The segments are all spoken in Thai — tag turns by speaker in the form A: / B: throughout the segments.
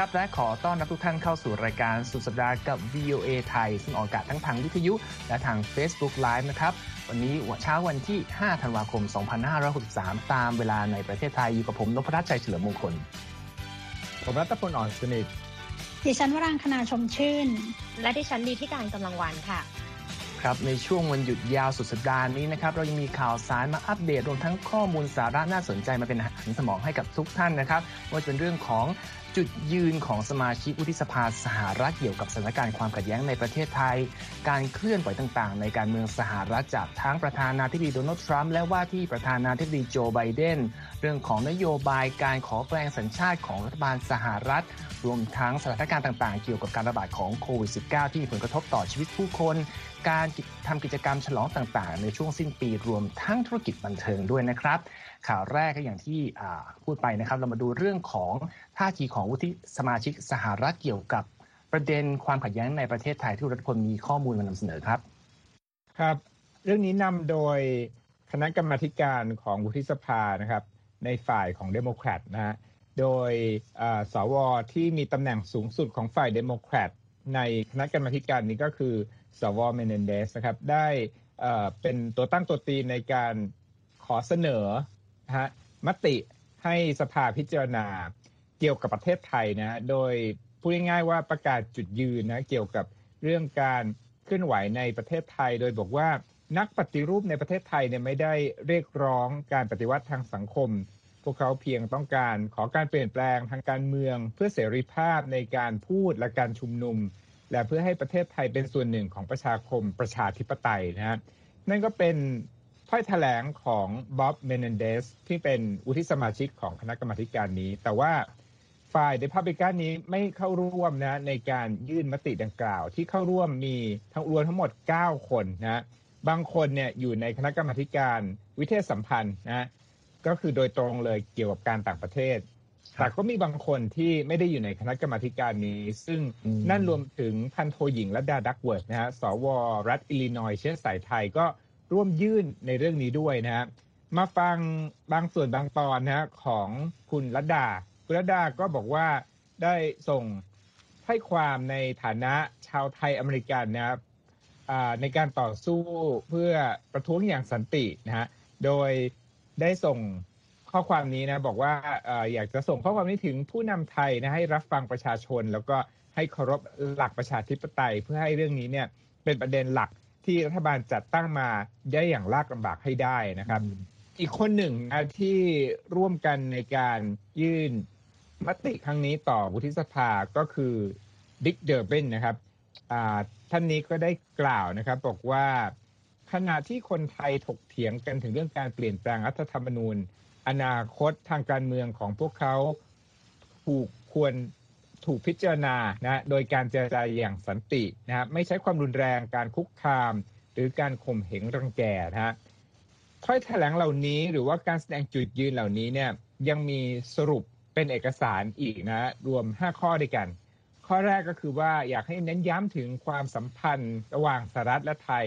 A: วัสดีครับและขอต้อนรับทุกท่านเข้าสู่รายการสุดสัปดาห์กับ VOA ไทย ซึ่งออกอากาศทั้งทางวิทยุ และทาง Facebook Live นะครับ วันนี้เช้าวันที่ 5 ธันวาคม 2563 ตามเวลาในประเทศไทย อยู่กับผมนพรัชชัยเฉลิมมงคล
B: ผมรัตพลอ่อนสนิท
C: ดิฉันวรังคณาชมชื่น
D: และดิฉันดีที่การกำลังวันค่ะ
A: ครับในช่วงวันหยุดยาวสุดสัปดาห์นี้นะครับเรายังมีข่าวสารมาอัปเดตรวมทั้งข้อมูลสาระน่าสนใจมาเป็นอาหารสมองให้กับทุกท่านนะครับว่าจะเป็นเรื่องของ จุดยืนของสมาชิกวุฒิสภาสหรัฐเกี่ยวกับสถานการณ์ความขัดแย้งในประเทศไทย การเคลื่อนไหวต่างๆ ในการเมืองสหรัฐจากทั้งประธานาธิบดีโดนัลด์ทรัมป์และว่าที่ประธานาธิบดีโจไบเดนเรื่องของนโยบายการขอแปลงสัญชาติของรัฐบาลสหรัฐ รวมทั้งสถานการณ์ต่างๆ เกี่ยวกับการระบาดของโควิด -19 ที่มีผลกระทบต่อชีวิตผู้คน การทำกิจกรรมฉลองต่างๆ ในช่วงสิ้นปีรวมทั้งธุรกิจบันเทิงด้วยนะครับ ข่าวแรกก็อย่างที่ พูดไปนะครับ เรามาดูเรื่องของท่าทีของวุฒิสมาชิกสหรัฐเกี่ยวกับประเด็นความขัดแย้งในประเทศไทยที่รัฐพลมีข้อมูลมานำเสนอครับ
B: ครับ เรื่องนี้นำโดยคณะกรรมาธิการของวุฒิสภานะครับ ในฝ่ายของเดโมแครตนะฮะโดยสวที่มีตำแหน่งสูงสุดของฝ่ายเดโมแครตในคณะกรรมาการนี้ก็คือ สวเมเนนเดสนะครับ ได้เป็นตัวตั้งตัวตีในการขอเสนอฮะมติ ให้สภาพิจารณาเกี่ยวกับประเทศไทยนะโดยพูดง่ายๆว่าประกาศจุดยืนนะเกี่ยวกับเรื่องการเคลื่อนไหวในประเทศไทย โดยบอกว่านักปฏิรูปในประเทศไทยเนี่ยไม่ได้เรียกร้องการปฏิวัติทางสังคม พวกเขาเพียงต้องการขอการเปลี่ยนแปลงทางการเมือง เพื่อเสรีภาพในการพูดและการชุมนุม และเพื่อให้ประเทศไทยเป็นส่วนหนึ่งของประชาคมประชาธิปไตยนะฮะนั่นก็เป็น ถ้อยแถลงของบ๊อบเมนเดสที่เป็นอุทิสมาชิกของคณะกรรมการนี้ แต่ว่าฝ่ายเดพับลิกันนี้ไม่เข้าร่วมนะในการยื่นมติดังกล่าว ที่เข้าร่วมมีทั้งรวมทั้งหมด 9 คนนะบางคนเนี่ยอยู่ในคณะกรรมการวิเทศสัมพันธ์นะก็คือโดยตรงเลยเกี่ยวกับการต่างประเทศ แต่ก็มีบางคนที่ไม่ได้อยู่ในคณะกรรมการนี้ ซึ่งนั่นรวมถึงพันโทหญิงลัดดาดักเวิร์ธนะฮะสวรัฐอิลลินอยเชื้อสายไทยก็ ร่วมยื่นในเรื่องนี้ด้วยนะฮะมาฟังบางส่วนบางตอนนะของคุณลัดดา คุณลัดดาก็บอกว่าได้ส่งข้อความในฐานะชาวไทยอเมริกันนะครับในการต่อสู้เพื่อประท้วงอย่างสันตินะฮะโดยได้ส่งข้อความนี้นะบอกว่าอยากจะส่งข้อความนี้ถึงผู้นำไทยนะให้รับฟังประชาชน แล้วก็ให้เคารพหลักประชาธิปไตยเพื่อให้เรื่องนี้เนี่ยเป็นประเด็นหลัก ที่รัฐบาลจัดตั้งมาได้อย่างลากลำบากให้ได้นะครับ อีกคนหนึ่งนะที่ร่วมกันในการยื่นมติครั้งนี้ต่อวุฒิสภาก็คือดิกเดอร์เบนนะครับท่านนี้ก็ได้กล่าวนะครับบอกว่าขณะที่คนไทยถกเถียงกันถึงเรื่องการเปลี่ยนแปลงรัฐธรรมนูญ อนาคตทางการเมืองของพวกเขาถูกควร ถูกพิจารณานะโดยการเจรจาอย่างสันตินะไม่ใช้ความรุนแรงการคุกคาม หรือการข่มเหงรังแกนะฮะถ้อยแถลงเหล่านี้หรือว่าการแสดงจุดยืนเหล่านี้เนี่ยยังมีสรุปเป็นเอกสารอีกนะรวม 5 ข้อด้วยกัน ข้อแรกก็คือว่าอยากให้เน้นย้ำถึงความสัมพันธ์ระหว่างสหรัฐและไทย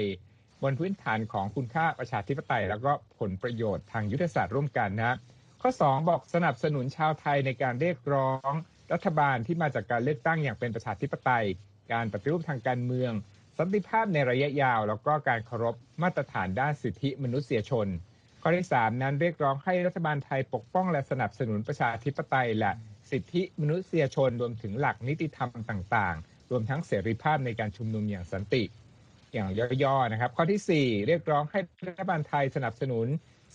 B: บนพื้นฐานของคุณค่าประชาธิปไตย แล้วก็ผลประโยชน์ทางยุทธศาสตร์ร่วมกันนะข้อ 2 บอกสนับสนุนชาวไทยในการเรียกร้อง รัฐบาลที่มาจากการเลือกตั้งอย่างเป็นประชาธิปไตย การปฏิรูปทางการเมือง สันติภาพในระยะยาว แล้วก็การเคารพมาตรฐานด้านสิทธิมนุษยชน ข้อที่ 3 นั้นเรียกร้องให้รัฐบาลไทยปกป้องและสนับสนุนประชาธิปไตยและสิทธิมนุษยชนรวมถึงหลักนิติธรรมต่างๆ รวมทั้งเสรีภาพในการชุมนุมอย่างสันติ อย่างย่อๆนะครับ ข้อที่ 4 เรียกร้องให้รัฐบาลไทยสนับสนุน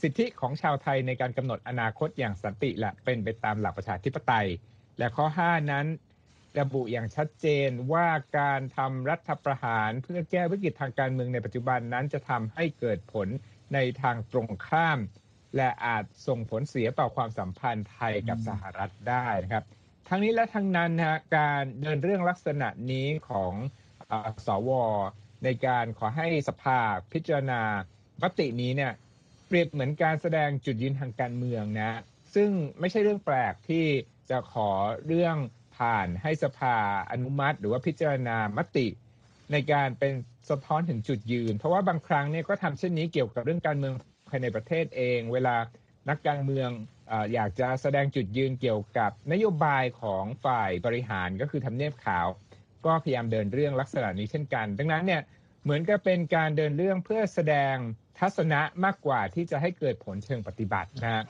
B: สิทธิของชาวไทยในการกำหนดอนาคตอย่างสันติและเป็นไปตามหลักประชาธิปไตย และข้อ 5 นั้น ระบุอย่างชัดเจนว่าการทำรัฐประหารเพื่อแก้วิกฤตทางการเมืองในปัจจุบันนั้นจะทำให้เกิดผลในทางตรงข้าม และอาจส่งผลเสียต่อความสัมพันธ์ไทยกับสหรัฐได้นะครับ ทั้งนี้และทั้งนั้นนะการเดินเรื่องลักษณะนี้ของอสวในการขอให้สภาพิจารณามตินี้เนี่ยเปรียบเหมือนการแสดงจุดยืนทางการเมืองนะ ซึ่งไม่ใช่เรื่องแปลกที่ จะขอเรื่องผ่านให้สภาอนุมัติ หรือว่าพิจารณามติ ในการเป็นสะท้อนถึงจุดยืน เพราะว่าบางครั้งเนี่ยก็ทำเช่นนี้เกี่ยวกับเรื่องการเมืองภายในประเทศเอง เวลานักการเมืองอยากจะแสดงจุดยืนเกี่ยวกับนโยบายของฝ่ายบริหารก็คือทำเนียบขาว ก็พยายามเดินเรื่องลักษณะนี้เช่นกัน ดังนั้นเนี่ยเหมือนกับเป็นการเดินเรื่องเพื่อแสดงทัศนะมากกว่าที่จะให้เกิดผลเชิงปฏิบัตินะครับ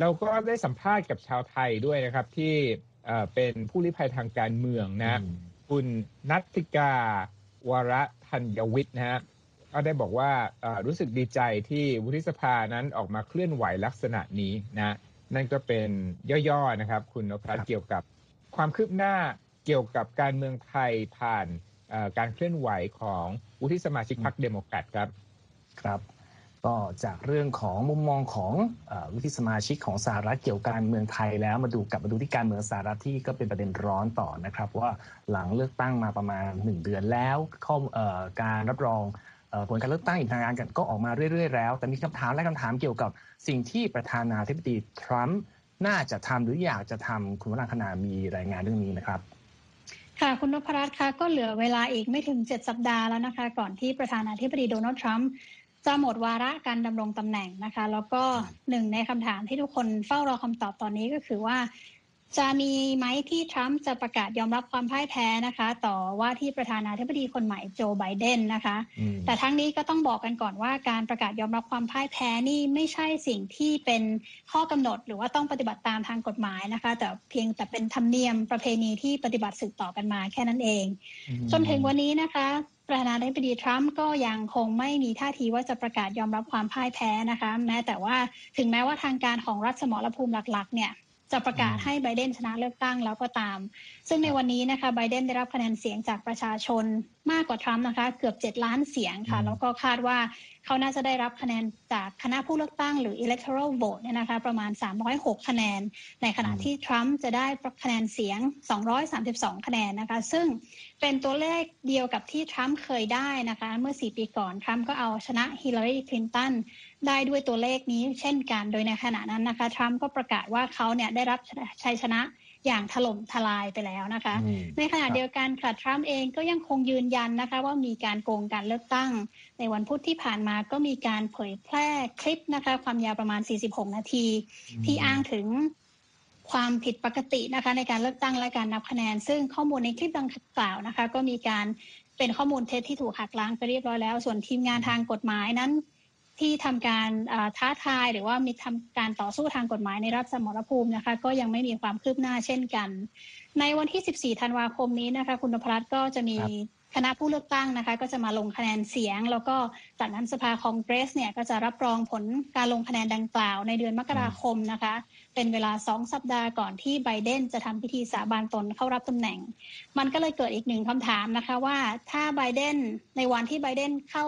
B: เราก็ได้สัมภาษณ์กับชาวไทยด้วยนะครับ ที่เป็นผู้ลี้ภัยทางการเมืองนะ คุณนัทติกาวรธัญวิทย์นะฮะก็ได้บอกว่ารู้สึกดีใจที่วุฒิสภานั้นออกมาเคลื่อนไหวลักษณะนี้นะนั่นก็เป็นย่อๆนะครับ คุณนภัสเกี่ยวกับความคืบหน้าเกี่ยวกับการเมืองไทยผ่านการเคลื่อนไหวของวุฒิสมาชิกพรรคเดโมแครตครับ
A: ครับ ก็จากเรื่องของมุมมองของวิธีสมาชิกของสหรัฐเกี่ยวกับการเมืองไทยแล้วมาดูกับมาดูที่การเมืองสหรัฐที่ก็เป็นประเด็นร้อนต่อนะครับ ว่าหลังเลือกตั้งมาประมาณ 1 เดือนแล้วข้อการรับรองผลการเลือกตั้งอีกทางการก็ออกมาเรื่อยๆแล้ว แต่มีคำถามและคำถามเกี่ยวกับสิ่งที่ประธานาธิบดีทรัมป์น่าจะทำหรืออยากจะทำคุณวรังคณามีรายงานเรื่องนี้นะครับ
C: ค่ะคุณนพรัตน์คะก็เหลือเวลาอีกไม่ถึง 7 สัปดาห์แล้วนะคะ ก่อนที่ประธานาธิบดีโดนัลด์ทรัมป์ จะหมดวาระการดำรงตำแหน่งนะคะ แล้วก็หนึ่งในคำถามที่ทุกคนเฝ้ารอคำตอบตอนนี้ก็คือว่า จะมีไหมที่ทรัมป์จะประกาศยอมรับความพ่ายแพ้นะคะ ต่อว่าที่ประธานาธิบดีคนใหม่โจไบเดนนะคะ แต่ทั้งนี้ก็ต้องบอกกันก่อนว่าการประกาศยอมรับความพ่ายแพ้นี่ไม่ใช่สิ่งที่เป็นข้อกำหนดหรือว่าต้องปฏิบัติตามทางกฎหมายนะคะ แต่เพียงแต่เป็นธรรมเนียมประเพณีที่ปฏิบัติสืบต่อกันมาแค่นั้นเอง จนถึงวันนี้นะคะ ประธานาธิบดีทรัมป์ก็ยังคงไม่มีท่าทีว่าจะประกาศยอมรับความพ่ายแพ้นะคะ แม้แต่ว่าถึงแม้ว่าทางการของรัฐสมรภูมิหลักๆ เนี่ยจะประกาศให้ไบเดนชนะเลือกตั้งแล้วก็ตาม ซึ่งในวันนี้นะคะไบเดนได้รับคะแนนเสียงจากประชาชนมากกว่าทรัมป์นะคะ เกือบ 7 ล้านเสียงค่ะ แล้วก็คาดว่าเขาน่าจะได้รับคะแนนจากคณะผู้เลือกตั้งหรือ electoral vote เนี่ยนะคะ ประมาณ 306 คะแนน ในขณะที่ทรัมป์จะได้คะแนนเสียง 232 คะแนนนะคะ ซึ่งเป็นตัวเลขเดียวกับที่ทรัมป์เคยได้นะคะ เมื่อ 4 ปีก่อนทรัมป์ก็เอาชนะฮิลลารีคลินตันได้ด้วยตัวเลขนี้เช่นกัน โดยในขณะนั้นนะคะทรัมป์ก็ประกาศว่าเขาเนี่ยได้รับชัยชนะอย่างถล่มทลายไปแล้วนะคะ ในขณะเดียวกันค่ะทรัมป์เองก็ยังคงยืนยันนะคะ ว่ามีการโกงการเลือกตั้ง ในวันพุธที่ผ่านมาก็มีการเผยแพร่คลิปนะคะ ความยาวประมาณ 46 นาที ที่อ้างถึงความผิดปกตินะคะ ในการเลือกตั้งและการนับคะแนน ซึ่งข้อมูลในคลิปดังกล่าวนะคะ ก็มีการเป็นข้อมูลเท็จที่ถูกหักล้างไปเรียบร้อยแล้ว ส่วนทีมงานทางกฎหมายนั้น ที่ทำการท้าทายหรือว่ามีทำการต่อสู้ทางกฎหมายในรับสมรภูมินะคะ ก็ยังไม่มีความคืบหน้าเช่นกัน ในวันที่ 14 ธันวาคมนี้นะคะ คุณพรัตก็จะมีคณะผู้เลือกตั้งนะคะ ก็จะมาลงคะแนนเสียง แล้วก็จากนั้นสภาคองเกรสเนี่ยก็จะรับรองผลการลงคะแนนดังกล่าวในเดือนมกราคมนะคะ เป็นเวลาสองสัปดาห์ก่อนที่ไบเดนจะทำพิธีสาบานตนเข้ารับตำแหน่ง มันก็เลยเกิดอีกหนึ่งคำถามนะคะว่าถ้าไบเดนในวันที่ไบเดนเข้า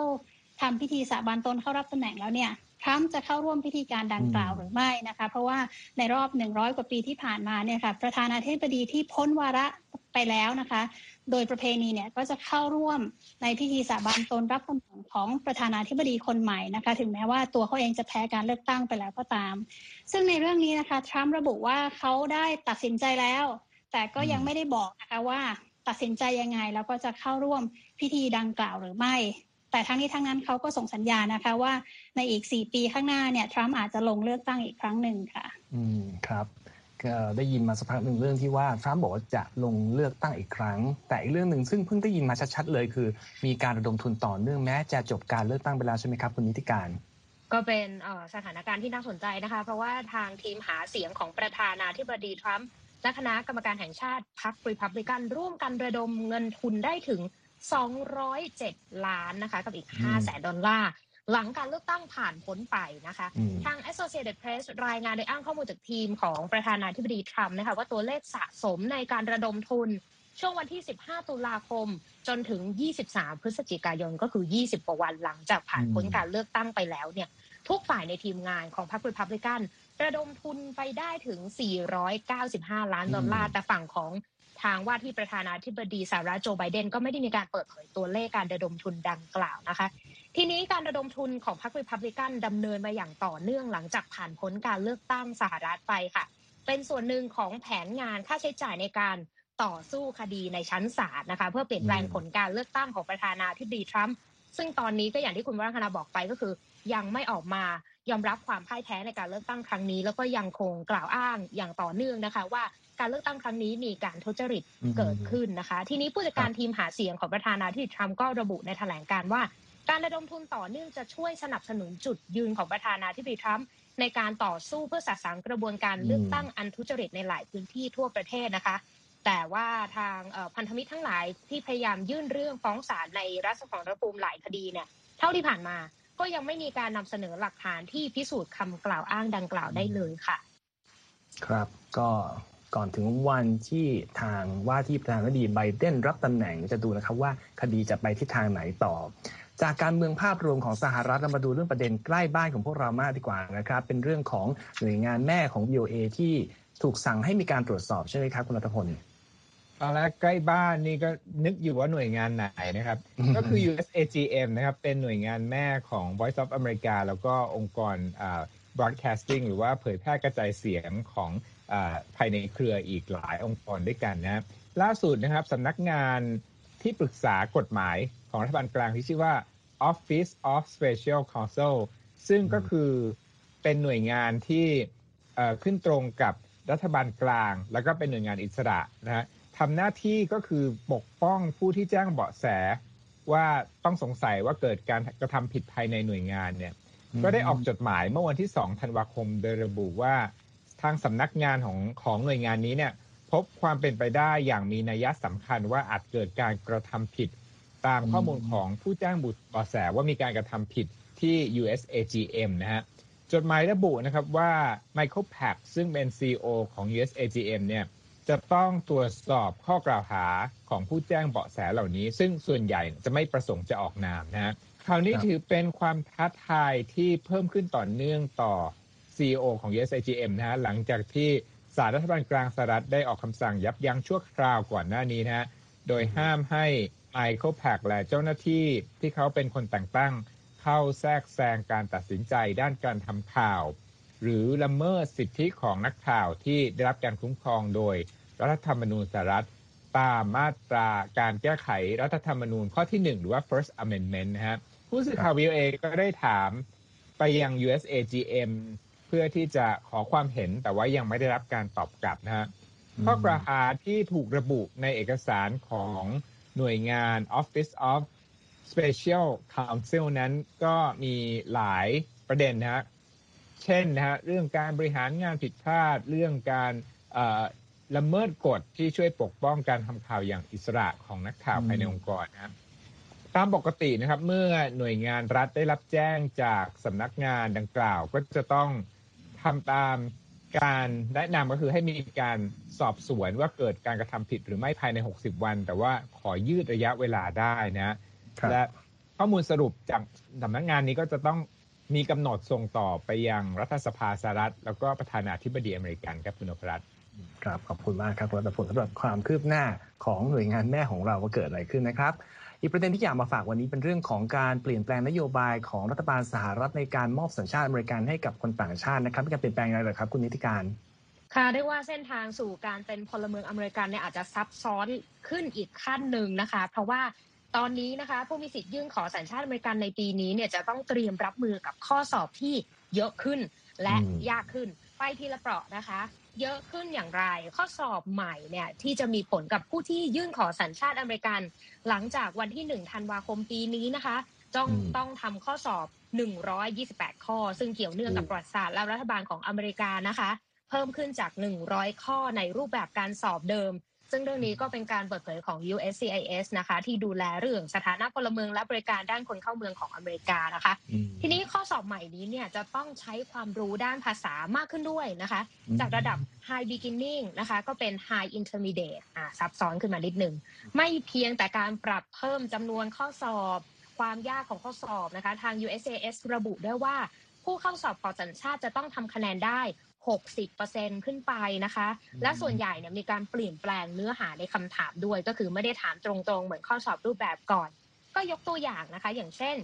C: ทำพิธีสาบานตนเข้ารับตำแหน่งแล้วเนี่ยทรัมป์จะเข้าร่วมพิธีการดังกล่าวหรือไม่นะคะ เพราะว่าในรอบหนึ่งร้อยกว่าปีที่ผ่านมาเนี่ยค่ะประธานาธิบดีที่พ้นวาระไปแล้วนะคะ โดยประเพณีเนี่ยก็จะเข้าร่วมในพิธีสาบานตนรับตำแหน่งของประธานาธิบดีคนใหม่นะคะ ถึงแม้ว่าตัวเขาเองจะแพ้การเลือกตั้งไปแล้วก็ตาม ซึ่งในเรื่องนี้นะคะทรัมป์ระบุว่าเขาได้ตัดสินใจแล้ว แต่ก็ยังไม่ได้บอกนะคะว่าตัดสินใจยังไงแล้วก็จะเข้าร่วมพิธีดังกล่าวหรือไม่ แต่ทั้งนี้ทั้งนั้นเขาก็ส่งสัญญาณนะคะว่าในอีกสี่ปีข้างหน้าเนี่ยทรัมป์อาจจะลงเลือกตั้งอีกครั้งหนึ่งค่ะ
A: อืมครับก็ได้ยินมาสักพักหนึ่งเรื่องที่ว่าทรัมป์บอกว่าจะลงเลือกตั้งอีกครั้ง แต่อีกเรื่องหนึ่งซึ่งเพิ่งได้ยินมาชัดๆเลยคือ มีการระดมทุนต่อเนื่องแม้จะจบการเลือกตั้งไปแล้วใช่ไหมครับคุณนิติการ
D: ก็เป็นสถานการณ์ที่น่าสนใจนะคะ เพราะว่าทางทีมหาเสียงของประธานาธิบดีทรัมป์และคณะกรรมการแห่งชาติพรรครีพับลิกันร่วมกันระดมเงินทุนได้ถึง 207 ล้านนะคะ กับอีก5แสนดอลลาร์หลังการเลือกตั้งผ่านพ้นไปนะคะ ทาง Associated Press รายงานโดยอ้างข้อมูลจากทีมของประธานาธิบดีทรัมป์นะคะว่าตัวเลขสะสมในการระดมทุนช่วงวันที่ 15 ตุลาคม จนถึง 23 พฤศจิกายนก็คือ 20 กว่าวันหลังจากผ่านพ้นการเลือกตั้งไปแล้วเนี่ย ทุกฝ่ายในทีมงานของพรรครีพับลิกัน ระดมทุนไปได้ถึง 495 ล้านดอลลาร์แต่ฝั่งของ ทางว่าที่ประธานาธิบดีสหรัฐโจไบเดนก็ไม่ได้มีการเปิดเผยตัวเลขการระดมทุนดังกล่าวนะคะ ทีนี้การระดมทุนของพรรครีพับลิกันดำเนินมาอย่างต่อเนื่องหลังจากผ่านพ้นการเลือกตั้งสหรัฐไปค่ะ เป็นส่วนหนึ่งของแผนงานค่าใช้จ่ายในการต่อสู้คดีในชั้นศาลนะคะ เพื่อเปลี่ยนแปลงผลการเลือกตั้งของประธานาธิบดีทรัมป์ซึ่งตอนนี้ก็อย่างที่คุณวัฒนาบอกไปก็คือ ยังไม่ออกมายอมรับความพ่ายแพ้ในการเลือกตั้งครั้งนี้ แล้วก็ยังคงกล่าวอ้างอย่างต่อเนื่องนะคะ ว่า การเลือกตั้งครั้งนี้มีการทุจริตเกิดขึ้นนะคะ ทีนี้ผู้จัดการทีมหาเสียงของประธานาธิบดีทรัมป์ก็ระบุในแถลงการว่า การระดมทุนต่อเนื่องจะช่วยสนับสนุนจุดยืนของประธานาธิบดีทรัมป์ในการต่อสู้เพื่อสะสางกระบวนการเลือกตั้งอันทุจริตในหลายพื้นที่ทั่วประเทศนะคะ แต่ว่าทางพันธมิตรทั้งหลายที่พยายามยื่นเรื่องฟ้องศาลในรัฐสภรภูมิหลายคดีเนี่ยเท่าที่ผ่านมาก็ยังไม่มีการนำเสนอหลักฐานที่พิสูจน์คำกล่าวอ้างดังกล่าวได้เลยค่ะ
A: ครับก็ ก่อนถึงวันที่ทางว่าที่ประธานาธิบดีไบเดนรับตำแหน่งจะดูนะครับว่าคดีจะไปทิศทางไหนต่อ จากการเมืองภาพรวมของสหรัฐเรามาดูเรื่องประเด็นใกล้บ้านของพวกเรามากดีกว่านะครับ เป็นเรื่องของหน่วยงานแม่ของ VOA ที่ถูกสั่งให้มีการตรวจสอบใช่ไหมครับคุณรัตพล
B: ตอนแรกใกล้บ้านนี่ก็นึกอยู่ว่าหน่วยงานไหนนะครับ ก็คือ USAGM นะครับ เป็นหน่วยงานแม่ของ Voice of America แล้วก็องค์กร broadcasting หรือว่าเผยแพร่กระจายเสียงของอ ภายในเครืออีกหลายองค์กรด้วยกันนะล่าสุดนะครับสำนักงานที่ปรึกษากฎหมายของรัฐบาลกลางที่ชื่อว่า Office of Special Counsel ซึ่งก็คือเป็นหน่วยงานที่ขึ้นตรงกับรัฐบาลกลาง แล้วก็เป็นหน่วยงานอิสระนะฮะทำหน้าที่ก็คือปกป้องผู้ที่แจ้งเบาะแส ว่าต้องสงสัยว่าเกิดการกระทำผิดภายในหน่วยงานเนี่ยก็ได้ออกจดหมายเมื่อวันที่ 2 ธันวาคมโดยระบุว่า ทางสำนักงานของของหน่วยงานนี้เนี่ยพบความเป็นไปได้อย่างมีนัยสำคัญว่าอาจเกิดการกระทำผิด ตามข้อมูลของผู้แจ้งบุตรบอแสว่ามีการกระทำผิดที่ USAGM นะฮะจดหมายระบุนะครับว่าไมเคิลแพคซึ่งเป็น CEO ของ USAGM เนี่ยจะต้องตรวจสอบข้อกล่าวหาของผู้แจ้งเบาะแสเหล่านี้ ซึ่งส่วนใหญ่จะไม่ประสงค์จะออกนามนะฮะคราวนี้ถือเป็นความท้าทายที่เพิ่มขึ้นต่อเนื่องต่อ CEO ของ USIGM นะฮะหลังจากที่สารรัฐบาลกลางสหรัฐได้ออกคำสั่งยับยั้งชั่วคราวก่อนหน้านี้นะฮะโดยห้ามให้ไมเคิลแพคและเจ้าหน้าที่ที่เขาเป็นคนแต่งตั้ง เข้าแทรกแซงการตัดสินใจด้านการทำข่าว หรือละเมิดสิทธิของนักข่าวที่ได้รับการคุ้มครองโดยรัฐธรรมนูญสหรัฐตามมาตราการแก้ไขรัฐธรรมนูญข้อที่ 1 หรือว่า first amendment นะฮะผู้สื่อข่าว VOA ก็ได้ถามไปยัง USAGM พื่อที่จะขอความเห็นแต่ว่ายังไม่ได้รับการตอบกลับนะฮะข้อกล่าวหาที่ถูกระบุในเอกสารของหน่วยงาน Office of Special Counsel นั้นก็มีหลายประเด็นนะฮะเช่นนะฮะเรื่องการบริหารงานผิดพลาด เรื่องการละเมิดกฎที่ช่วยปกป้องการทำข่าวอย่างอิสระของนักข่าวภายในองค์กรนะครับตามปกตินะครับเมื่อหน่วยงานรัฐได้รับแจ้งจากสำนักงานดังกล่าวก็จะต้อง ทำตามการแนะนำก็คือให้มีการสอบสวนว่าเกิดการกระทำผิดหรือไม่ภายใน 60 วัน แต่ว่าขอยืดระยะเวลาได้นะและข้อมูลสรุปจากสำนักงานนี้ก็จะต้องมีกำหนดส่งต่อไปยังรัฐสภาสหรัฐ แล้วก็ประธานาธิบดีอเมริกันครับคุณนพรัตน์
A: ครับขอบคุณมากครับคุณรัตพลสำหรับความคืบหน้าของหน่วยงานแม่ของเราว่าเกิดอะไรขึ้นนะครับ อีกประเด็นที่อยากมาฝากวันนี้เป็นเรื่องของการเปลี่ยนแปลงนโยบายของรัฐบาลสหรัฐในการมอบสัญชาติอเมริกันให้กับคนต่างชาตินะครับเป็นการเปลี่ยนแปลงอะไรหรอครับคุณนิติการ
D: ค่ะได้ว่าเส้นทางสู่การเป็นพลเมืองอเมริกันเนี่ยอาจจะซับซ้อนขึ้นอีกขั้นหนึ่งนะคะ เพราะว่าตอนนี้นะคะ ผู้มีสิทธิ์ยื่นขอสัญชาติอเมริกันในปีนี้เนี่ยจะต้องเตรียมรับมือกับข้อสอบที่เยอะขึ้นและยากขึ้นไปทีละเปราะนะคะ เยอะขึ้นอย่างไร ข้อสอบใหม่เนี่ยที่จะมีผลกับผู้ที่ยื่นขอสัญชาติอเมริกัน หลังจากวันที่1ธันวาคมปีนี้นะคะต้องต้องทำข้อสอบ 128 ข้อ ซึ่งเกี่ยวเนื่องกับประวัติศาสตร์และรัฐบาลของอเมริกานะคะ เพิ่มขึ้นจาก 100 ข้อในรูปแบบการสอบเดิม ซึ่งเรื่องนี้ก็เป็นการเปิดเผยของ USCIS นะคะ ที่ดูแลเรื่องสถานะพลเมืองและบริการด้านคนเข้าเมืองของอเมริกานะคะ ทีนี้ข้อสอบใหม่นี้เนี่ยจะต้องใช้ความรู้ด้านภาษามากขึ้นด้วยนะคะ จากระดับ High Beginning นะคะ ก็เป็น High Intermediate อ่าซับซ้อนขึ้นมานิดหนึ่งไม่เพียงแต่การปรับเพิ่มจำนวนข้อสอบความยากของข้อสอบนะคะ ทาง USCIS ระบุด้วยว่าผู้เข้าสอบขอสัญชาติจะต้องทำคะแนนได้ 60%ขึ้นไปนะคะ และส่วนใหญ่เนี่ยมีการเปลี่ยนแปลงเนื้อหาในคำถามด้วย ก็คือไม่ได้ถามตรงๆ เหมือนข้อสอบรูปแบบก่อน ก็ยกตัวอย่างนะคะ อย่างเช่น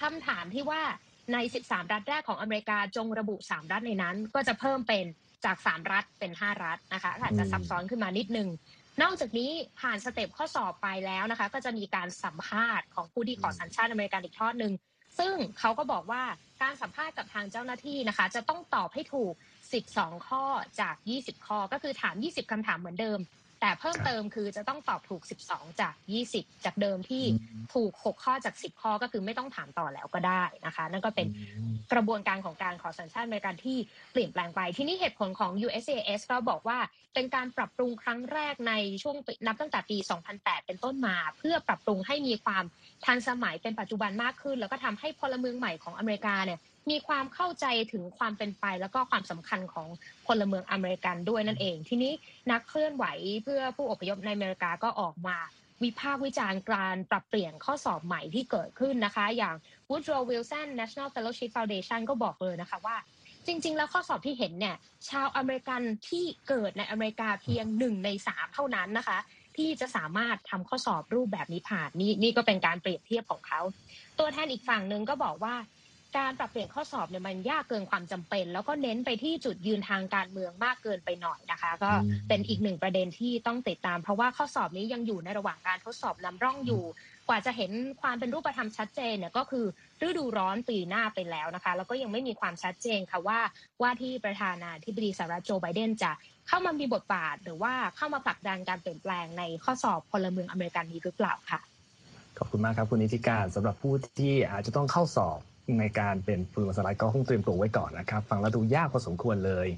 D: คำถามที่ว่าใน 13 รัฐแรกของอเมริกาจงระบุ 3 รัฐในนั้น ก็จะเพิ่มเป็นจาก 3 รัฐเป็น 5 รัฐนะคะอาจจะซับซ้อนขึ้นมานิดนึงนอกจากนี้ผ่าน step ข้อสอบไปแล้วนะคะ ก็จะมีการสัมภาษณ์ของผู้ที่ขอสัญชาติอเมริกันอีกทอดหนึ่ง ซึ่งเขาก็บอกว่าการสัมภาษณ์กับทางเจ้าหน้าที่นะคะ จะต้องตอบให้ถูก 12 ข้อจาก 20 ข้อ ก็คือถาม 20คำถามเหมือนเดิม แต่เพิ่มเติมคือจะต้องตอบถูก 12 จาก 20 จากเดิมที่ถูก 6 ข้อจาก 10 ข้อก็คือไม่ต้องถามต่อแล้วก็ได้นะคะ นั่นก็เป็นกระบวนการของการขอสัญชาติอเมริกันที่เปลี่ยนแปลงไปที่นี่เหตุผลของ USAS ก็บอกว่าเป็นการปรับปรุงครั้งแรกในช่วงนับตั้งแต่ปี 2008 เป็นต้นมา เพื่อปรับปรุงให้มีความทันสมัยเป็นปัจจุบันมากขึ้น แล้วก็ทำให้พลเมืองใหม่ของอเมริกาเนี่ย มีความเข้าใจถึงความเป็นไป แล้วก็ความสำคัญของพลเมืองอเมริกันด้วยนั่นเอง ทีนี้นักเคลื่อนไหวเพื่อผู้อพยพในอเมริกาก็ออกมาวิพากษ์วิจารณ์การปรับเปลี่ยนข้อสอบใหม่ที่เกิดขึ้นนะคะ อย่าง Woodrow Wilson National Fellowship Foundation ก็บอกเลยนะคะว่า จริง ๆ แล้วข้อสอบที่เห็นเนี่ย ชาวอเมริกันที่เกิดในอเมริกาเพียงหนึ่งในสามเท่านั้นนะคะ ที่จะสามารถทำข้อสอบรูปแบบนี้ผ่านนี่นี่ก็เป็นการเปรียบเทียบของเขา ตัวแทนอีกฝั่งหนึ่งก็บอกว่า การปรับเปลี่ยนข้อสอบเนี่ยมันยากเกินความจำเป็น แล้วก็เน้นไปที่จุดยืนทางการเมืองมากเกินไปหน่อยนะคะ ก็เป็นอีกหนึ่งประเด็นที่ต้องติดตาม เพราะว่าข้อสอบนี้ยังอยู่ในระหว่างการทดสอบนำร่องอยู่ กว่าจะเห็นความเป็นรูปธรรมชัดเจนเนี่ยก็คือฤดูร้อนปีหน้าไปแล้วนะคะ แล้วก็ยังไม่มีความชัดเจนค่ะว่าว่าที่ประธานาธิบดีสหรัฐโจไบเดนจะเข้ามามีบทบาท หรือว่าเข้ามาผลักดันการเปลี่ยนแปลงในข้อสอบพลเมืองอเมริกันนี้หรือเปล่าค่ะ
A: ขอบคุณมากครับคุณนิติการสำหรับผู้ที่อาจจะต้องเข้าสอบ ในการเป็นฟูลสไลด์ก็คงเตรียมตัวไว้ก่อนนะครับ ฟังแล้วดูยากพอสมควรเลย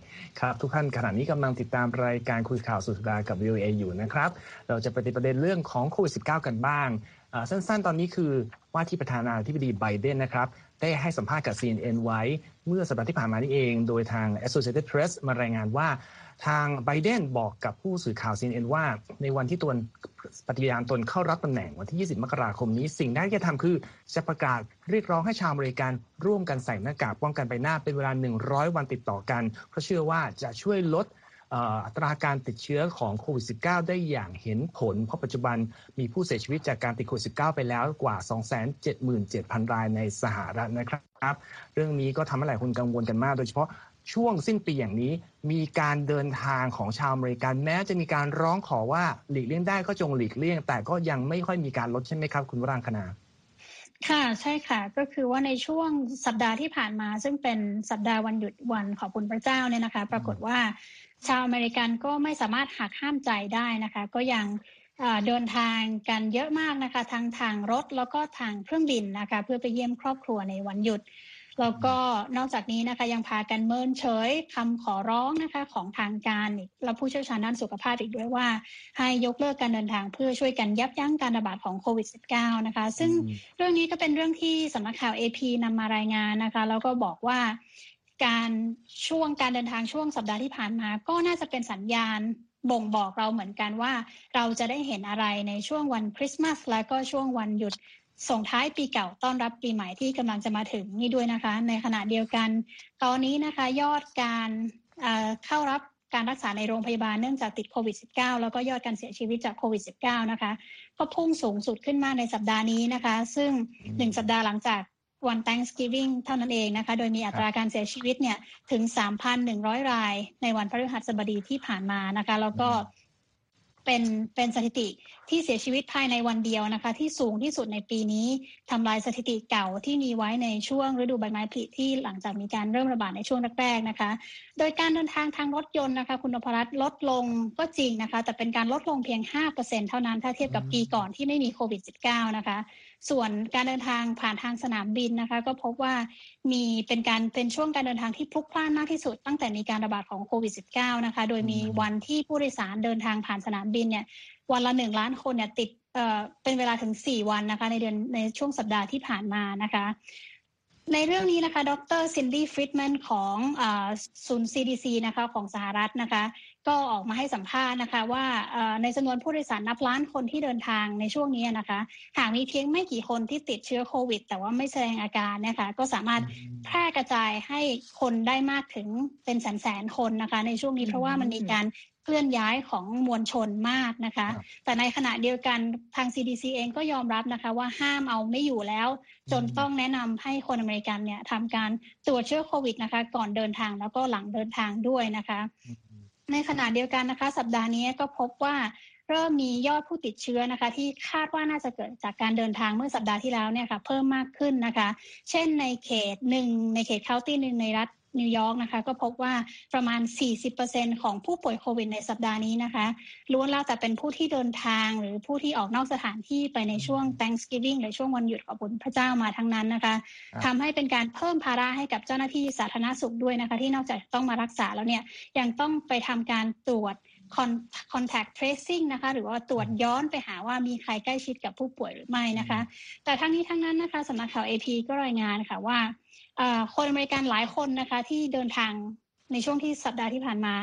A: ครับทุกท่านขณะนี้กำลังติดตามรายการคุยข่าวสุดสัปดาห์กับ VOA อยู่นะครับ เราจะไปติดประเด็นเรื่องของโควิด -19 กันบ้าง สั้นๆ ตอนนี้คือว่าที่ประธานาธิบดีไบเดนนะครับ ได้ให้สัมภาษณ์กับ CNN ไว้ เมื่อสัปดาห์ที่ผ่านมานี่เอง โดยทาง Associated Press มารายงานว่าทางไบเดนบอกกับผู้สื่อข่าว CNN ว่า ในวันที่ตนปฏิญาณตนเข้ารับตำแหน่งวันที่ 20 มกราคมนี้ สิ่งแรกที่จะทำคือจะประกาศเรียกร้องให้ชาวอเมริกัน ร่วมกันใส่หน้ากากป้องกันใบหน้าเป็นเวลา 100 วันติดต่อกัน เพราะเชื่อว่าจะช่วยลด อัตราการติดเชื้อของโควิด -19 ได้อย่างเห็นผล เพราะปัจจุบันมีผู้เสียชีวิตจากการติดโควิด -19 ไปแล้วกว่า 277,000 รายในสหรัฐนะครับ เรื่องนี้ก็ทำให้หลายคนกังวลกันมาก โดยเฉพาะช่วงสิ้นปีอย่างนี้มีการเดินทางของชาวอเมริกันแม้จะมีการร้องขอว่าหลีกเลี่ยงได้ก็จงหลีกเลี่ยง แต่ก็ยังไม่ค่อยมีการลดใช่ไหมครับคุณวรางคณา
C: ค่ะใช่ค่ะก็คือว่าในช่วงสัปดาห์ที่ผ่านมา ซึ่งเป็นสัปดาห์วันหยุดวันขอบคุณพระเจ้าเนี่ยนะคะ ปรากฏว่า ชาวอเมริกันก็ไม่สามารถหักห้ามใจได้นะคะ ก็ยังเดินทางกันเยอะมากนะคะทั้งทางรถแล้วก็ทางเครื่องบินนะคะ เพื่อไปเยี่ยมครอบครัวในวันหยุด แล้วก็นอกจากนี้นะคะยังพากันเมินเฉยคำขอร้องนะคะของทางการและผู้เชี่ยวชาญด้านสุขภาพอีกด้วยว่า ให้ยกเลิกการเดินทางเพื่อช่วยกันยับยั้งการระบาดของโควิด -19 นะคะ ซึ่งเรื่องนี้ก็เป็นเรื่องที่สำนักข่าว AP นำมารายงานนะคะ แล้วก็บอกว่า การช่วงการเดินทางช่วงสัปดาห์ที่ผ่านมา ก็น่าจะเป็นสัญญาณบ่งบอกเราเหมือนกันว่า เราจะได้เห็นอะไรในช่วงวันคริสต์มาสและก็ช่วงวันหยุดส่งท้ายปีเก่าต้อนรับปีใหม่ที่กำลังจะมาถึงนี่ด้วยนะคะ ในขณะเดียวกัน ตอนนี้นะคะยอดการเข้ารับการรักษาในโรงพยาบาลเนื่องจากติดโควิด -19 แล้วก็ยอดการเสียชีวิตจากโควิด -19 นะคะ ก็พุ่งสูงสุดขึ้นมากในสัปดาห์นี้นะคะ ซึ่งหนึ่งสัปดาห์หลังจาก วัน Thanksgiving เท่านั้นเองนะคะ โดยมีอัตราการเสียชีวิตเนี่ยถึง 3,100 รายในวันพฤหัสบดีที่ผ่านมานะคะ แล้วก็เป็นเป็นสถิติที่เสียชีวิตภายในวันเดียวนะคะ ที่สูงที่สุดในปีนี้ทำลายสถิติเก่าที่มีไว้ในช่วงฤดูใบไม้ผลิที่หลังจากมีการเริ่มระบาดในช่วงแรกๆนะคะ โดยการเดินทางทางรถยนต์นะคะ คุณนพรัตน์ลดลงก็จริงนะคะ แต่เป็นการลดลงเพียง 5%เท่านั้นถ้าเทียบกับปีก่อนที่ไม่มีโควิด -19 นะคะ ส่วนการเดินทางผ่านทางสนามบินนะคะ ก็พบว่ามีเป็นการเป็นช่วงการเดินทางที่พลุกพล่านมากที่สุด ตั้งแต่มีการระบาดของโควิด -19 นะคะ โดยมีวันที่ผู้โดยสารเดินทางผ่านสนามบินเนี่ยวันละหนึ่งล้านคนเนี่ยติดเอ่อเป็นเวลาถึง 4 วันนะคะ ในเดือนในช่วงสัปดาห์ที่ผ่านมานะคะ ในเรื่องนี้นะคะ ดรซินดี้ฟริดแมนของศูนย์ CDC นะคะของสหรัฐนะคะ ก็ออกมาให้สัมภาษณ์นะคะ ว่าในจำนวนผู้โดยสารนับล้านคนที่เดินทางในช่วงนี้นะคะ หากมีเพียงไม่กี่คนที่ติดเชื้อโควิด แต่ว่าไม่แสดงอาการนะคะ ก็สามารถแพร่กระจายให้คนได้มากถึงเป็นแสนแสนคนนะคะ ในช่วงนี้เพราะว่ามันมีการเคลื่อนย้ายของมวลชนมากนะคะ แต่ในขณะเดียวกันทาง CDC เองก็ยอมรับนะคะ ว่าห้ามเอาไม่อยู่แล้ว จนต้องแนะนำให้คนอเมริกันเนี่ยทำการตรวจเชื้อโควิดนะคะ ก่อนเดินทางแล้วก็หลังเดินทางด้วยนะคะ ในขณะเดียวกันนะคะ สัปดาห์นี้ก็พบว่าเริ่มมียอดผู้ติดเชื้อนะคะ ที่คาดว่าน่าจะเกิดจากการเดินทางเมื่อสัปดาห์ที่แล้วเนี่ยค่ะเพิ่มมากขึ้นนะคะ เช่นในเขตหนึ่งในเขตเคาน์ตี้หนึ่งในรัฐ นิวยอร์กนะคะ ก็พบว่าประมาณ 40%ของผู้ป่วยโควิดในสัปดาห์นี้นะคะล้วนแล้วแต่เป็นผู้ที่เดินทางหรือผู้ที่ออกนอกสถานที่ไปในช่วง Thanksgiving หรือช่วงวันหยุดขอบคุณพระเจ้ามาทั้งนั้นนะคะทำให้เป็นการเพิ่มภาระให้กับเจ้าหน้าที่สาธารณสุขด้วยนะคะ ที่นอกจากต้องมารักษาแล้วเนี่ยยังต้องไปทำการตรวจ contact tracing นะคะ หรือว่าตรวจย้อนไปหาว่ามีใครใกล้ชิดกับผู้ป่วยหรือไม่นะคะ แต่ทั้งนี้ทั้งนั้นนะคะสำนักข่าว AP ก็รายงานค่ะว่าคนอเมริกันหลายคนนะคะ ที่เดินทางในช่วงที่สัปดาห์ที่ผ่านมา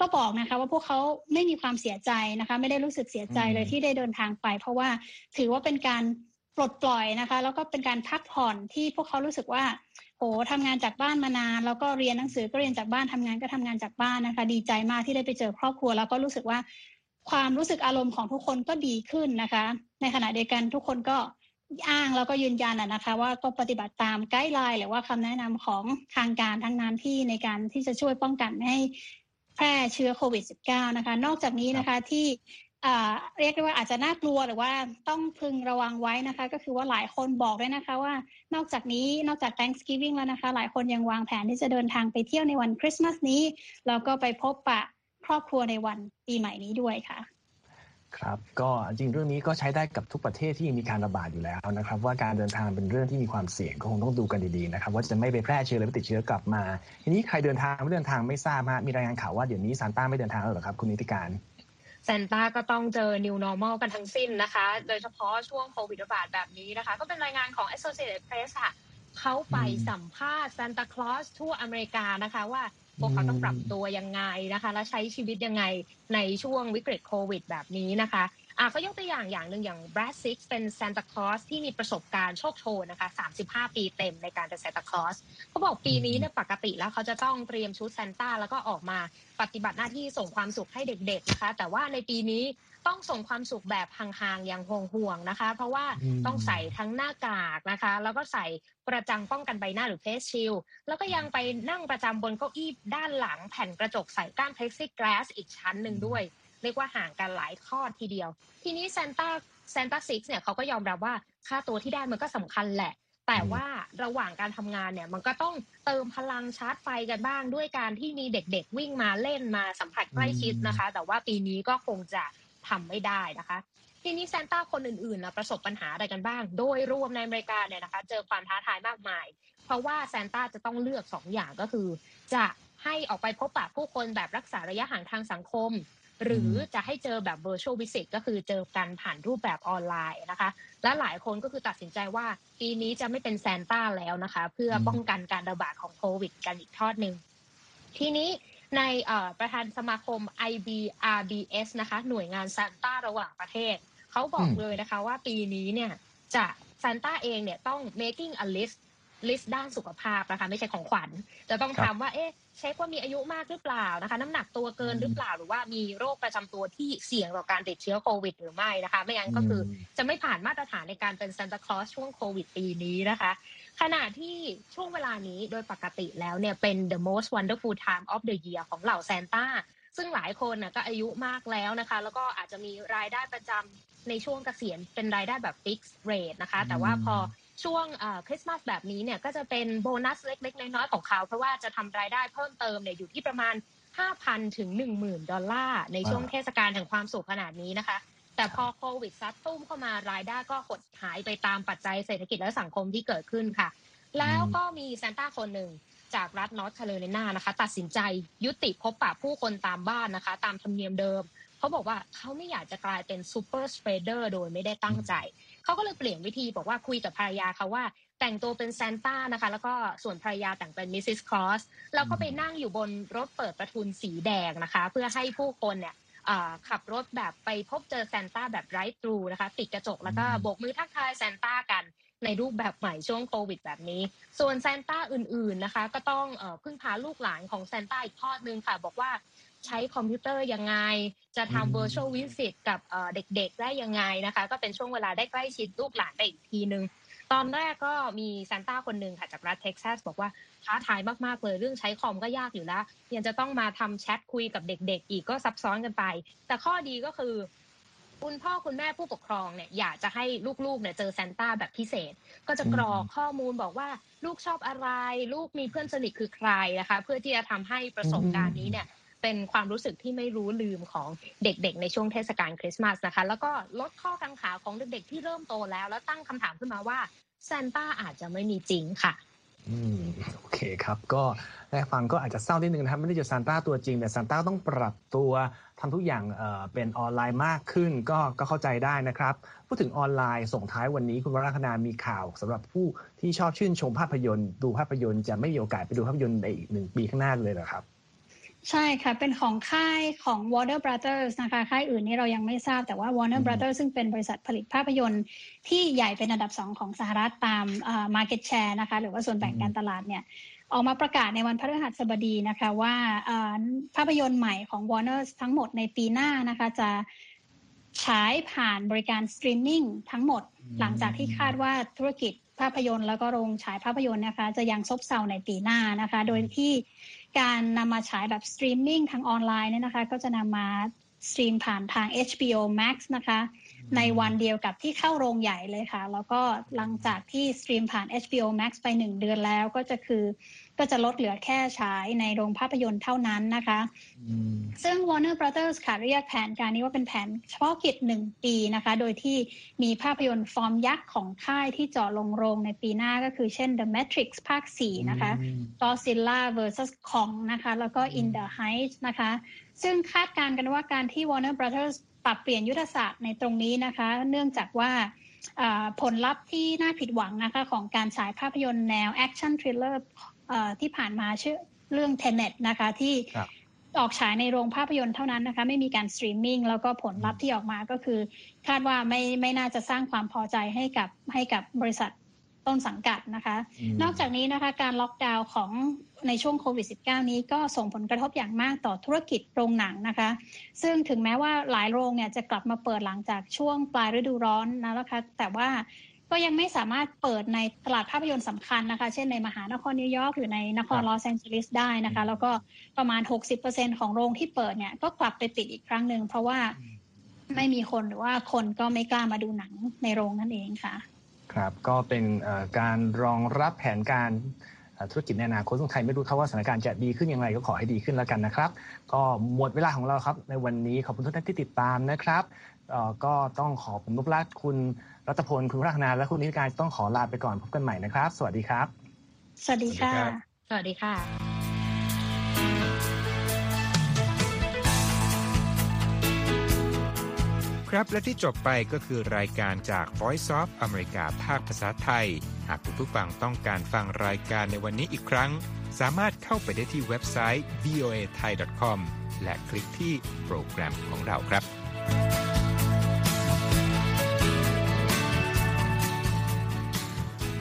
C: ก็บอกนะคะว่าพวกเขาไม่มีความเสียใจนะคะ ไม่ได้รู้สึกเสียใจเลยที่ได้เดินทางไป เพราะว่าถือว่าเป็นการปลดปล่อยนะคะ แล้วก็เป็นการพักผ่อนที่พวกเขารู้สึกว่าโอ้ทำงานจากบ้านมานาน แล้วก็เรียนหนังสือก็เรียนจากบ้านทำงานก็ทำงานจากบ้านนะคะ ดีใจมากที่ได้ไปเจอครอบครัว แล้วก็รู้สึกว่าความรู้สึกอารมณ์ของทุกคนก็ดีขึ้นนะคะ ในขณะเดียวกันทุกคนก็อ้างแล้วก็ยืนยันนะคะ ว่าก็ปฏิบัติตามไกด์ไลน์หรือว่าคำแนะนำของทางการทั้งนั้นที่ในการที่จะช่วยป้องกันไม่ให้แพร่เชื้อโควิด -19 นะคะ นอกจากนี้นะคะที่ เรียกได้ว่าอาจจะน่ากลัวหรือว่าต้องพึงระวังไว้นะคะ ก็คือว่าหลายคนบอกด้วยนะคะว่านอกจากนี้นอกจาก Thanksgiving แล้วนะคะ หลายคนยังวางแผนที่จะเดินทางไปเที่ยวในวันคริสต์มาสนี้แล้วก็ไปพบปะครอบครัวในวันปีใหม่นี้ด้วยค่ะ
A: ครับก็จริงเรื่องนี้ก็ใช้ได้กับทุกประเทศที่มีการระบาดอยู่แล้วนะครับ ว่าการเดินทางเป็นเรื่องที่มีความเสี่ยงก็คงต้องดูกันดีๆนะครับ ว่าจะไม่ไปแพร่เชื้อหรือติดเชื้อกลับมา ทีนี้ใครเดินทางไม่เดินทางไม่ทราบฮะมีรายงานข่าวว่าเดี๋ยวนี้ซานต้าไม่เดินทางแล้วหรอครับคุณนิติการ
D: ซนต้าก็ต้องเจอ new normal กันทั้งสิ้นนะคะ โดยเฉพาะช่วงโควิดระบาดแบบนี้นะคะ ก็เป็นรายงานของ Associated Press ค่ะเขาไปสัมภาษณ์ซานตาคลอสทั่วอเมริกานะคะว่าพวกเขาต้องปรับตัวยังไงนะคะ และใช้ชีวิตยังไงในช่วงวิกฤตโควิดแบบนี้นะคะ อ่าเขายกตัวอย่างอย่างหนึ่งอย่างแบรดซิกเป็นซานตาคลอสที่มีประสบการณ์โชคโชนนะคะ 35 ปีเต็มในการเป็นซานตาคลอสเขาบอกปีนี้เนี่ยปกติแล้วเขาจะต้องเตรียมชุดซานต้าแล้วก็ออกมาปฏิบัติหน้าที่ส่งความสุขให้เด็กๆนะคะ แต่ว่าในปีนี้ต้องส่งความสุขแบบห่างๆ อย่างห่วงๆ นะคะ เพราะว่าต้องใส่ทั้งหน้ากากนะคะ แล้วก็ใส่ประจังป้องกันใบหน้าหรือเฟสชิลแล้วก็ยังไปนั่งประจำบนเก้าอี้ด้านหลังแผ่นกระจกใส่ก้านเพล็กซิกลาสอีกชั้นหนึ่งด้วย เรียกว่าห่างกันหลายข้อทีเดียว ทีนี้ซานต้าซานต้าซิกเนี่ยเขาก็ยอมรับว่าค่าตัวที่ได้มันก็สำคัญแหละ แต่ว่าระหว่างการทำงานเนี่ยมันก็ต้องเติมพลังชาร์จไฟกันบ้าง ด้วยการที่มีเด็กๆวิ่งมาเล่นมาสัมผัสใกล้ชิดนะคะ แต่ว่าปีนี้ก็คงจะทำไม่ได้นะคะ ทีนี้ซานต้าคนอื่นๆนะประสบปัญหาอะไรกันบ้าง โดยรวมในอเมริกาเนี่ยนะคะ เจอความท้าทายมากมาย เพราะว่าซานต้าจะต้องเลือก2ออย่างก็คือ จะให้ออกไปพบปะผู้คนแบบรักษาระยะห่างทางสังคม หรือจะให้เจอแบบ virtual visit ก็คือเจอกันผ่านรูปแบบออนไลน์นะคะ และหลายคนก็คือตัดสินใจว่า ปีนี้จะไม่เป็นแซนต้าแล้วนะคะ เพื่อป้องกันการระบาดของโควิด กันอีกทอดหนึ่งทีนี้ในประธานสมาคม IBRBS นะคะ หน่วยงานซานต้าระหว่างประเทศ เขาบอกเลยนะคะว่าปีนี้เนี่ยจะซานต้าเองเนี่ยต้อง making a list ลิสต์ด้านสุขภาพนะคะ ไม่ใช่ของขวัญจะต้องถามว่าเอ๊ะ เช็คว่ามีอายุมากหรือเปล่านะคะ น้ำหนักตัวเกินหรือเปล่าหรือว่ามีโรคประจำตัวที่เสี่ยงต่อการติดเชื้อโควิด หรือไม่นะคะ ไม่งั้นก็คือจะไม่ผ่านมาตรฐานในการเป็นซันตาคลอสช่วงโควิดปีนี้นะคะ ขณะที่ช่วงเวลานี้โดยปกติแล้วเนี่ยเป็น the most wonderful time of the year ของเหล่าแซนต้าซึ่งหลายคนนะก็อายุมากแล้วนะคะ แล้วก็อาจจะมีรายได้ประจำในช่วงเกษียณเป็นรายได้แบบ fixed rate นะคะ แต่ว่าพอ ช่วงคริสต์มาสแบบนี้เนี่ยก็จะเป็นโบนัสเล็ก ๆ น้อยๆของเขาเพราะว่าจะทำรายได้เพิ่มเติมเนี่ยอยู่ที่ประมาณ 5,000 ถึง 10,000 ดอลลาร์ในช่วงเทศกาลแห่งความสุขขนาดนี้นะคะ แต่พอโควิดซัดตู้มเข้ามารายได้ก็หดหายไปตามปัจจัยเศรษฐกิจและสังคมที่เกิดขึ้นค่ะ แล้วก็มีซานต้าคนหนึ่งจากรัฐนอร์ทแคโรไลนานะคะ ตัดสินใจยุติพบปะผู้คนตามบ้านนะคะ ตามธรรมเนียมเดิม เขาบอกว่าเขาไม่อยากจะกลายเป็น super spreader โดยไม่ได้ตั้งใจ เขาก็เลยเปลี่ยนวิธีบอกว่าคุยกับภรรยาเขาว่าแต่งตัวเป็นซานต้านะคะ แล้วก็ส่วนภรรยาแต่งเป็น Mrs. Claus แล้วก็ไปนั่งอยู่บนรถเปิดประทุนสีแดงนะคะ เพื่อให้ผู้คนเนี่ยขับรถแบบไปพบเจอซานต้าแบบ drive through นะคะติดกระจกแล้วก็โบกมือทักทายซานต้ากันในรูปแบบใหม่ช่วงโควิดแบบนี้ ส่วนซานต้าอื่นๆนะคะ ก็ต้องพึ่งพาลูกหลานของซานต้าอีกทอดนึงค่ะ บอกว่า ใช้คอมพิวเตอร์ยังไง จะทำ virtual visit กับเด็กๆ ได้ยังไงนะคะ ก็เป็นช่วงเวลาได้ใกล้ชิดลูกหลานได้อีกทีนึง ตอนแรกก็มีซานต้าคนหนึ่งค่ะจากรัฐเท็กซัสบอกว่าท้าทายมากๆเลยเรื่องใช้คอมก็ยากอยู่แล้วยังจะต้องมาทำแชทคุยกับเด็ก ๆ อีกก็ซับซ้อนกันไป แต่ข้อดีก็คือคุณพ่อคุณแม่ผู้ปกครองเนี่ยอยากจะให้ลูกๆเนี่ยเจอซานต้าแบบพิเศษ ก็จะกรอกข้อมูลบอกว่าลูกชอบอะไร ลูกมีเพื่อนสนิทคือใครนะคะ เพื่อที่จะทำให้ประสบการณ์นี้เนี่ย เป็นความรู้สึกที่ไม่รู้ลืมของเด็กๆ ในช่วงเทศกาลคริสต์มาสนะคะ แล้วก็ลดข้อกังขาของเด็กๆ ที่เริ่มโตแล้ว แล้วตั้งคำถามขึ้นมาว่าซานต้าอาจจะไม่มีจริงค่ะ
A: อืมโอเคครับ ก็ได้ฟังก็อาจจะเศร้านิดนึงนะครับ ไม่ได้เจอซานต้าตัวจริง แต่ซานต้าต้องปรับตัวทำทุกอย่างเอ่อเป็นออนไลน์มากขึ้นก็ก็เข้าใจได้นะครับ พูดถึงออนไลน์ส่งท้ายวันนี้คุณวราคณามีข่าวสำหรับผู้ที่ชอบชื่นชมภาพยนตร์ ดูภาพยนตร์จะไม่มีโอกาสไปดูภาพยนตร์ในอีกหนึ่งปีข้างหน้าเลยเหรอครับ
C: ใช่ค่ะ เป็นของค่ายของ Warner Brothers นะคะ ค่ายอื่นนี่เรายังไม่ทราบแต่ว่า Warner
A: อืม
C: Brothers ซึ่งเป็นบริษัทผลิตภาพยนตร์ที่ใหญ่เป็นอันดับสองของสหรัฐตามอ่า market share นะคะ หรือว่าส่วนแบ่งการตลาดเนี่ยออกมาประกาศในวันพฤหัสบดีนะคะว่าอ่าภาพยนตร์ใหม่ของ Warner ทั้งหมดในปีหน้านะคะจะฉายผ่านบริการสตรีมมิ่งทั้งหมด หลังจากที่คาดว่าธุรกิจภาพยนตร์แล้วก็โรงฉายภาพยนตร์นะคะ จะยังซบเซาในปีหน้านะคะ โดยที่ การนำมาฉายแบบสตรีมมิ่งทางออนไลน์เนี่ยนะคะ ก็จะนำมาสตรีมผ่านทาง HBO Max นะคะ ในวันเดียวกับที่เข้าโรงใหญ่เลยค่ะ แล้วก็หลังจากที่สตรีมผ่าน HBO Max ไปหนึ่งเดือนแล้วก็จะคือ ก็จะลดเหลือแค่ฉายในโรงภาพยนตร์เท่านั้นนะคะ
A: อืม
C: ซึ่ง Warner Brothers ค่ะเรียกแผนการนี้ว่าเป็นแผนเฉพาะกิจหนึ่งปีนะคะ โดยที่มีภาพยนตร์ฟอร์มยักษ์ของค่ายที่จ่อลงโรงในปีหน้าก็คือเช่น The Matrix ภาค 4 นะคะ Godzilla vs Kong นะคะ แล้วก็ In the Heights นะคะ ซึ่งคาดการณ์กันว่าการที่ Warner Brothers ปรับเปลี่ยนยุทธศาสตร์ในตรงนี้นะคะ เนื่องจากว่าอ่าผลลัพธ์ที่น่าผิดหวังนะคะของการฉายภาพยนตร์แนว action thriller ที่ผ่านมาชื่อเรื่อง Tenet นะคะที่
A: ครับ
C: ออกฉายในโรงภาพยนตร์เท่านั้นนะคะไม่มีการสตรีมมิ่งแล้วก็ผลลัพธ์ที่ออกมาก็คือ คาดว่าไม่ไม่น่าจะสร้างความพอใจให้กับให้กับบริษัทต้นสังกัดนะคะนอกจากนี้นะคะการล็อกดาวน์ของในช่วงโควิด -19 นี้ก็ส่งผลกระทบอย่างมากต่อธุรกิจโรงหนังนะคะ ซึ่งถึงแม้ว่าหลายโรงเนี่ยจะกลับมาเปิดหลังจากช่วงปลายฤดูร้อนนะคะแต่ว่า ก็ยังไม่สามารถเปิดในตลาดภาพยนตร์สำคัญนะคะ เช่นในมหานครนิวยอร์กหรือในนคร
A: ครับ
C: ลอสแองเจลิสได้นะคะ แล้วก็ประมาณ 60%ของโรงที่เปิดเนี่ยก็กลับไปปิดอีกครั้งหนึ่งเพราะว่าไม่มีคนหรือว่าคนก็ไม่กล้ามาดูหนังในโรงนั่นเองค่ะ
A: ครับก็เป็นเอ่อการรองรับแผนการเอ่อธุรกิจในอนาคตซึ่งใครไม่รู้ครับว่าสถานการณ์จะดีขึ้นอย่างไรก็ขอให้ดีขึ้นแล้วกันนะครับ ก็หมดเวลาของเราครับ ในวันนี้ขอบคุณทุกท่านที่ติดตามนะครับเอ่อ ก็ต้องขอผมนพรัตน์คุณรัตพลคุณรักนาและคุณนิติการต้องขอลาไปก่อนพบกันใหม่นะครับ สวัสดีครับ
C: สวัสดีค่ะ
B: สวัสดีครับ
D: สวัสดีค่ะ
B: ครับและที่จบไปก็คือรายการจาก Voice of อเมริกาภาคภาษาไทย หากคุณผู้ฟังต้องการฟังรายการในวันนี้อีกครั้ง สามารถเข้าไปได้ที่เว็บไซต์ voa thai com และคลิกที่โปรแกรมของเราครับ